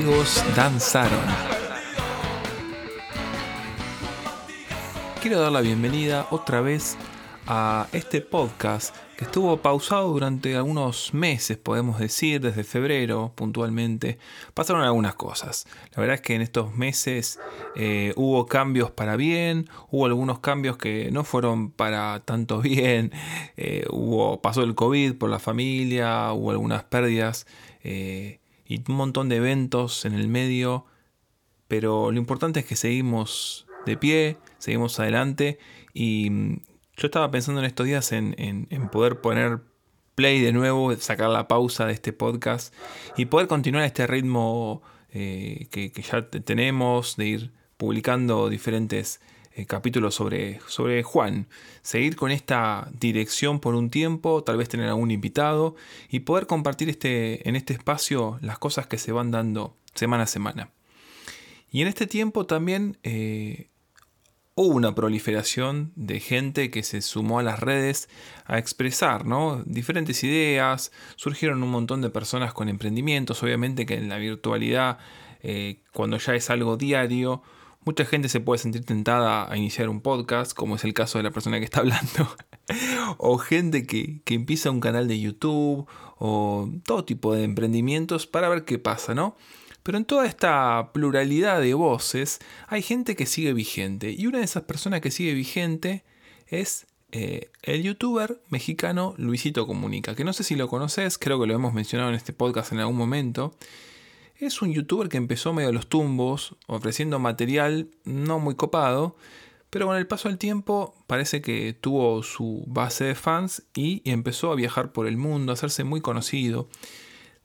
todos danzaron. Quiero dar la bienvenida otra vez a este podcast que estuvo pausado durante algunos meses, podemos decir, desde febrero puntualmente. Pasaron algunas cosas. La verdad es que en estos meses eh, hubo cambios para bien, hubo algunos cambios que no fueron para tanto bien. Eh, hubo, pasó el COVID por la familia, hubo algunas pérdidas eh, y un montón de eventos en el medio. Pero lo importante es que seguimos de pie, seguimos adelante y yo estaba pensando en estos días en, poder poner play de nuevo, sacar la pausa de este podcast y poder continuar este ritmo eh, que, ya tenemos de ir publicando diferentes eh, capítulos sobre, sobre Juan. Seguir con esta dirección por un tiempo, tal vez tener algún invitado y poder compartir este, en este espacio las cosas que se van dando semana a semana. Y en este tiempo también eh, hubo una proliferación de gente que se sumó a las redes a expresar ¿no? diferentes ideas, surgieron un montón de personas con emprendimientos, obviamente que en la virtualidad, eh, cuando ya es algo diario, mucha gente se puede sentir tentada a iniciar un podcast, como es el caso de la persona que está hablando, o gente que, que empieza un canal de YouTube, o todo tipo de emprendimientos para ver qué pasa, ¿no? Pero en toda esta pluralidad de voces hay gente que sigue vigente. Y una de esas personas que sigue vigente es eh, el youtuber mexicano Luisito Comunica. Que no sé si lo conoces, creo que lo hemos mencionado en este podcast en algún momento. Es un youtuber que empezó medio los tumbos, ofreciendo material no muy copado, pero con el paso del tiempo parece que tuvo su base de fans y empezó a viajar por el mundo, a hacerse muy conocido.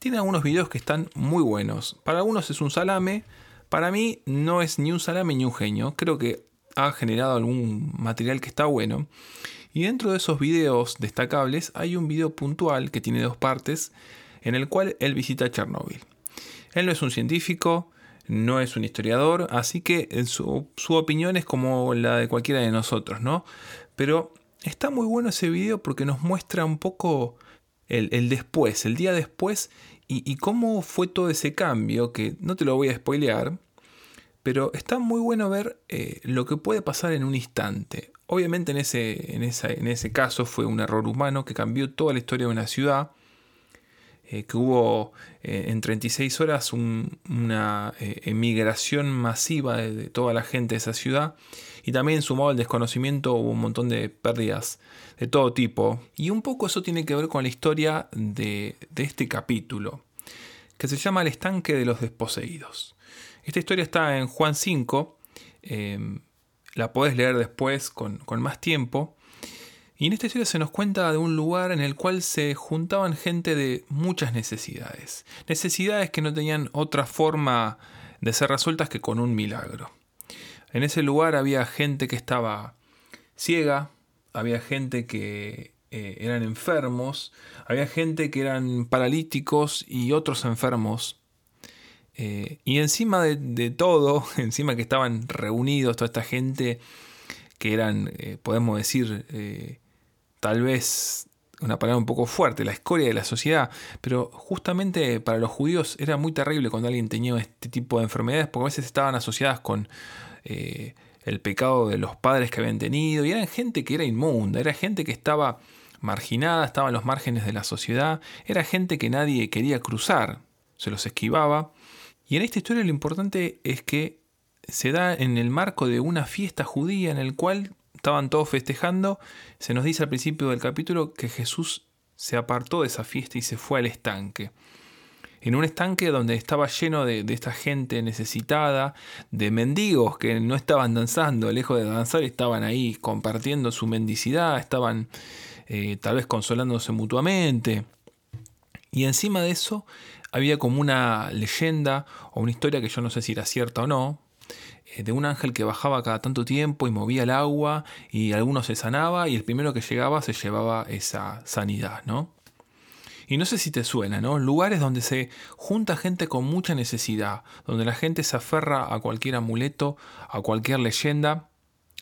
Tiene algunos videos que están muy buenos. Para algunos es un salame. Para mí no es ni un salame ni un genio. Creo que ha generado algún material que está bueno. Y dentro de esos videos destacables hay un video puntual que tiene dos partes en el cual él visita Chernóbil. Él no es un científico, no es un historiador, así que su, opinión es como la de cualquiera de nosotros, ¿no? Pero está muy bueno ese video porque nos muestra un poco el, después, el día después, y, cómo fue todo ese cambio, que no te lo voy a spoilear, pero está muy bueno ver eh, lo que puede pasar en un instante. Obviamente en ese, en, en ese caso fue un error humano que cambió toda la historia de una ciudad, eh, que hubo eh, en 36 horas una emigración masiva de, toda la gente de esa ciudad y también sumado al desconocimiento hubo un montón de pérdidas de todo tipo. Y un poco eso tiene que ver con la historia de, este capítulo, que se llama El estanque de los desposeídos. Esta historia está en Juan 5, em, la podés leer después con, con más tiempo. Y en esta historia se nos cuenta de un lugar en el cual se juntaban gente de muchas necesidades. Necesidades que no tenían otra forma de ser resueltas que con un milagro. En ese lugar había gente que estaba ciega, había gente que eh, eran enfermos, había gente que eran paralíticos y otros enfermos. Eh, y encima de, todo, encima que estaban reunidos toda esta gente que eran, eh, podemos decir, tal vez una palabra un poco fuerte, la escoria de la sociedad, pero justamente para los judíos era muy terrible cuando alguien tenía este tipo de enfermedades, porque a veces estaban asociadas con eh, el pecado de los padres que habían tenido, y eran gente que era inmunda, era gente que estaba marginada, estaba en los márgenes de la sociedad, era gente que nadie quería cruzar, se los esquivaba. Y en esta historia lo importante es que se da en el marco de una fiesta judía en el cual estaban todos festejando. Se nos dice al principio del capítulo que Jesús se apartó de esa fiesta y se fue al estanque en un estanque donde estaba lleno de, esta gente necesitada, de mendigos que no estaban danzando, lejos de danzar, estaban ahí compartiendo su mendicidad, estaban eh, tal vez consolándose mutuamente. Y encima de eso había como una leyenda o una historia que yo no sé si era cierta o no, de un ángel que bajaba cada tanto tiempo y movía el agua y alguno se sanaba y el primero que llegaba se llevaba esa sanidad, ¿no? Y no sé si te suena, ¿no? Lugares donde se junta gente con mucha necesidad, donde la gente se aferra a cualquier amuleto, a cualquier leyenda.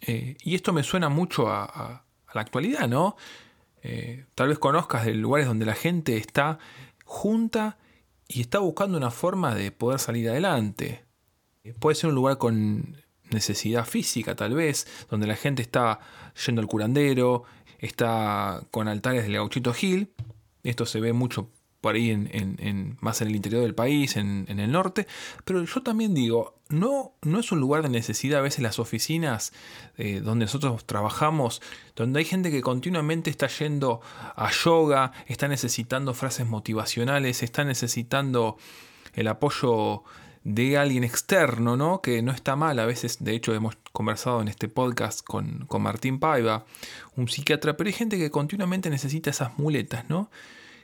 Eh, y esto me suena mucho a, la actualidad, ¿no? Eh, tal vez conozcas de lugares donde la gente está junta y está buscando una forma de poder salir adelante. Puede ser un lugar con necesidad física tal vez, donde la gente está yendo al curandero, está con altares del gauchito Gil. Esto se ve mucho por ahí en, más en el interior del país, en, el norte. Pero yo también digo, no, no es un lugar de necesidad a veces las oficinas eh, donde nosotros trabajamos, donde hay gente que continuamente está yendo a yoga, está necesitando frases motivacionales, está necesitando el apoyo de alguien externo, ¿no? Que no está mal. A veces, de hecho, hemos conversado en este podcast con, con Martín Paiva, un psiquiatra, pero hay gente que continuamente necesita esas muletas, ¿no?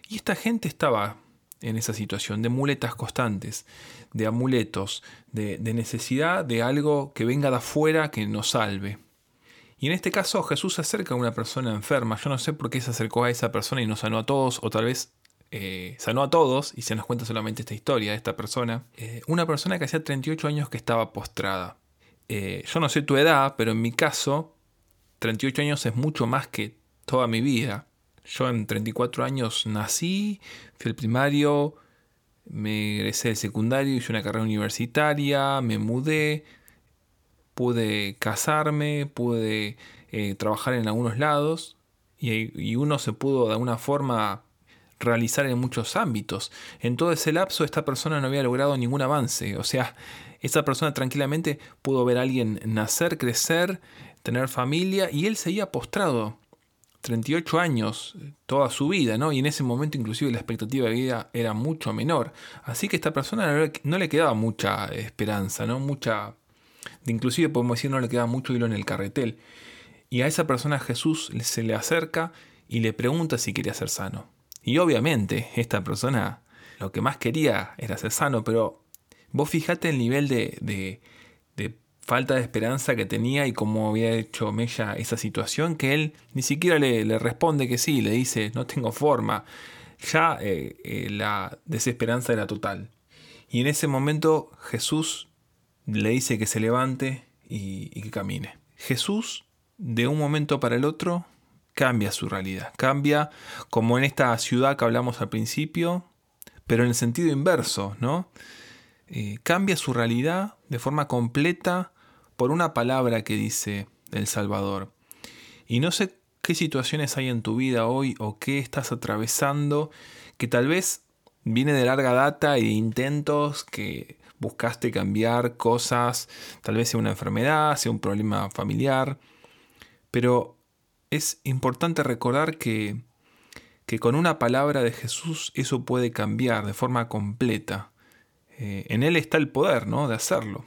Y esta gente estaba en esa situación de muletas constantes, de amuletos, de, necesidad de algo que venga de afuera que nos salve. Y en este caso Jesús se acerca a una persona enferma. Yo no sé por qué se acercó a esa persona y no sanó a todos, o tal vez eh, sanó a todos y se nos cuenta solamente esta historia de esta persona. Eh, una persona que hacía 38 años que estaba postrada. Eh, yo no sé tu edad, pero en mi caso, 38 años es mucho más que toda mi vida. Yo en 34 años nací, fui al primario, me egresé del secundario, hice una carrera universitaria, me mudé, pude casarme, pude trabajar en algunos lados y, y, uno se pudo de alguna forma realizar en muchos ámbitos. En todo ese lapso esta persona no había logrado ningún avance. O sea, esa persona tranquilamente pudo ver a alguien nacer, crecer, tener familia y él seguía postrado. 38 años, toda su vida, ¿no? Y en ese momento inclusive la expectativa de vida era mucho menor. Así que a esta persona no le quedaba mucha esperanza, ¿no? Mucha... Inclusive podemos decir no le quedaba mucho hilo en el carretel. Y a esa persona Jesús se le acerca y le pregunta si quería ser sano. Y obviamente esta persona lo que más quería era ser sano, pero vos fijate el nivel de, de, falta de esperanza que tenía y cómo había hecho Mella esa situación, que él ni siquiera le, responde que sí, le dice no tengo forma. Ya eh, eh, la desesperanza era total. Y en ese momento Jesús le dice que se levante y que camine. Jesús, de un momento para el otro, cambia su realidad. Cambia como en esta ciudad que hablamos al principio, pero en el sentido inverso, ¿no? Eh, cambia su realidad de forma completa por una palabra que dice el Salvador. Y no sé qué situaciones hay en tu vida hoy o qué estás atravesando que tal vez viene de larga data y de intentos que buscaste cambiar cosas, tal vez sea una enfermedad, sea un problema familiar, pero es importante recordar que, que con una palabra de Jesús eso puede cambiar de forma completa. Eh, en Él está el poder ¿no? de hacerlo.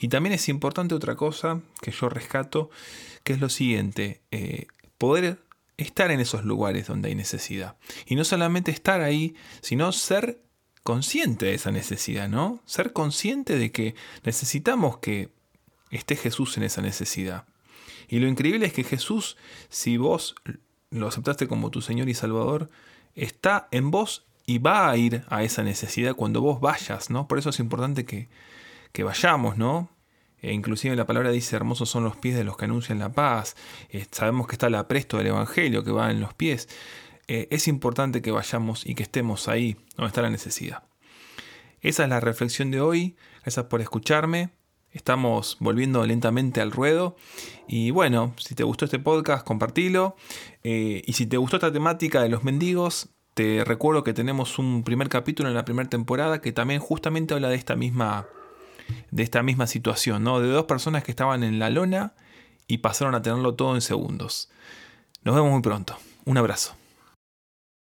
Y también es importante otra cosa que yo rescato, que es lo siguiente, eh, poder estar en esos lugares donde hay necesidad. Y no solamente estar ahí, sino ser consciente de esa necesidad, ¿no? Ser consciente de que necesitamos que esté Jesús en esa necesidad. Y lo increíble es que Jesús, si vos lo aceptaste como tu Señor y Salvador, está en vos y va a ir a esa necesidad cuando vos vayas, ¿no? Por eso es importante que, vayamos, ¿no? E inclusive la palabra dice, hermosos son los pies de los que anuncian la paz. Eh, sabemos que está la presto del Evangelio que va en los pies. Eh, es importante que vayamos y que estemos ahí donde está la necesidad. Esa es la reflexión de hoy. Gracias por escucharme. Estamos volviendo lentamente al ruedo. Y bueno, si te gustó este podcast, compartilo. Eh, y si te gustó esta temática de los mendigos, te recuerdo que tenemos un primer capítulo en la primera temporada que también justamente habla de esta misma, de esta misma situación, ¿no? De dos personas que estaban en la lona y pasaron a tenerlo todo en segundos. Nos vemos muy pronto. Un abrazo.